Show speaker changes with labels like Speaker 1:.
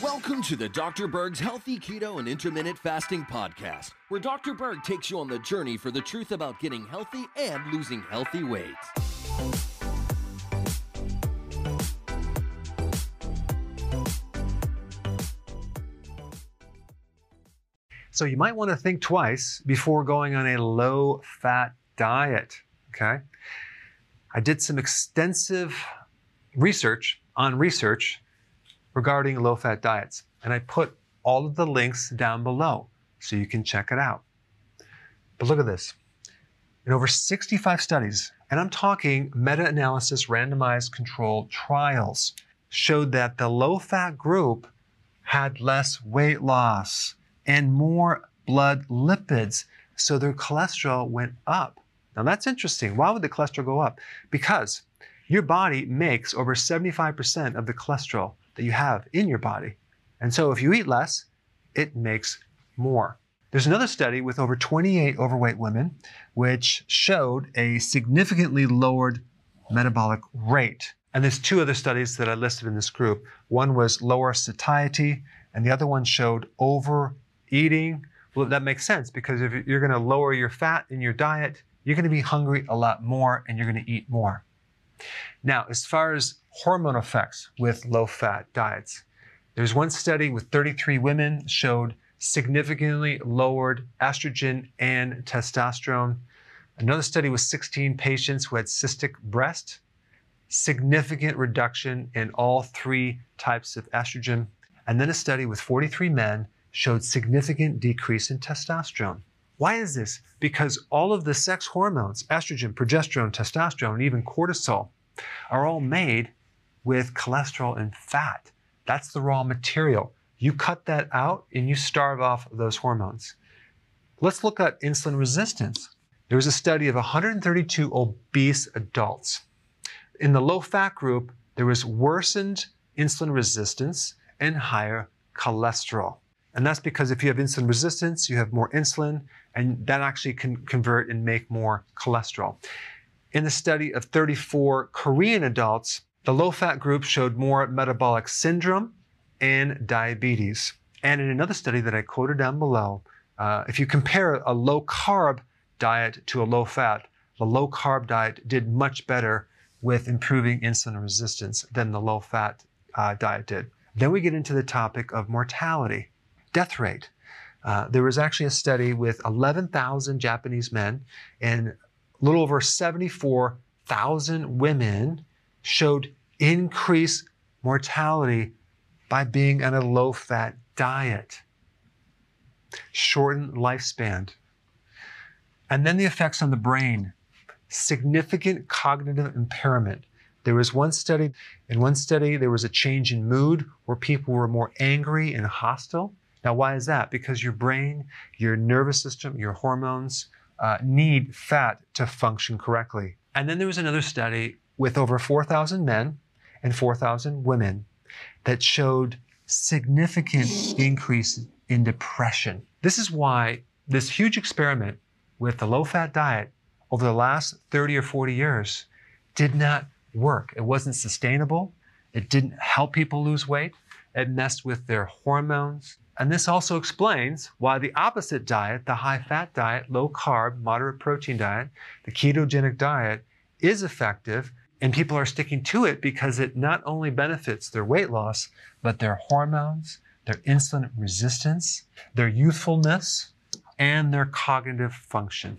Speaker 1: Welcome to the Dr. Berg's Healthy Keto and Intermittent Fasting Podcast, where Dr. Berg takes you on the journey for the truth about getting healthy and losing healthy weight.
Speaker 2: So you might want to think twice before going on a low fat diet. Okay. I did some extensive research on research regarding low fat diets, and I put all of the links down below so you can check it out. But look at this. In over 65 studies, and I'm talking meta analysis randomized controlled trials, showed that the low fat group had less weight loss and more blood lipids, so their cholesterol went up. Now that's interesting. Why would the cholesterol go up? Because your body makes over 75% of the cholesterol that you have in your body. And so if you eat less, it makes more. There's another study with over 28 overweight women which showed a significantly lowered metabolic rate. And there's two other studies that I listed in this group. One was lower satiety, and the other one showed overeating. Well, that makes sense because if you're going to lower your fat in your diet, you're going to be hungry a lot more and you're going to eat more. Now, as far as hormone effects with low fat diets, there's one study with 33 women showed significantly lowered estrogen and testosterone. Another study with 16 patients who had cystic breast, significant reduction in all three types of estrogen. And then a study with 43 men showed significant decrease in testosterone. Why is this? Because all of the sex hormones, estrogen, progesterone, testosterone, even cortisol, are all made with cholesterol and fat. That's the raw material. You cut that out and you starve off those hormones. Let's look at insulin resistance. There was a study of 132 obese adults. In the low fat group, there was worsened insulin resistance and higher cholesterol. And that's because if you have insulin resistance, you have more insulin, and that actually can convert and make more cholesterol. In the study of 34 Korean adults, the low fat group showed more metabolic syndrome and diabetes. And in another study that I quoted down below, uh, if you compare a low carb diet to a low fat, the low carb diet did much better with improving insulin resistance than the low fat uh, diet did. Then we get into the topic of mortality death rate. Uh, there was actually a study with 11,000 Japanese men, and a little over 74,000 women showed increased mortality by being on a low fat diet, shortened lifespan. And then the effects on the brain significant cognitive impairment. There was one study, in one study, there was a change in mood where people were more angry and hostile. Now, why is that? Because your brain, your nervous system, your hormones uh, need fat to function correctly. And then there was another study with over 4,000 men and 4,000 women that showed significant increase in depression. This is why this huge experiment with the low fat diet over the last 30 or 40 years did not work. It wasn't sustainable. It didn't help people lose weight. It messed with their hormones. And this also explains why the opposite diet, the high fat diet, low carb, moderate protein diet, the ketogenic diet, is effective and people are sticking to it because it not only benefits their weight loss, but their hormones, their insulin resistance, their youthfulness, and their cognitive function.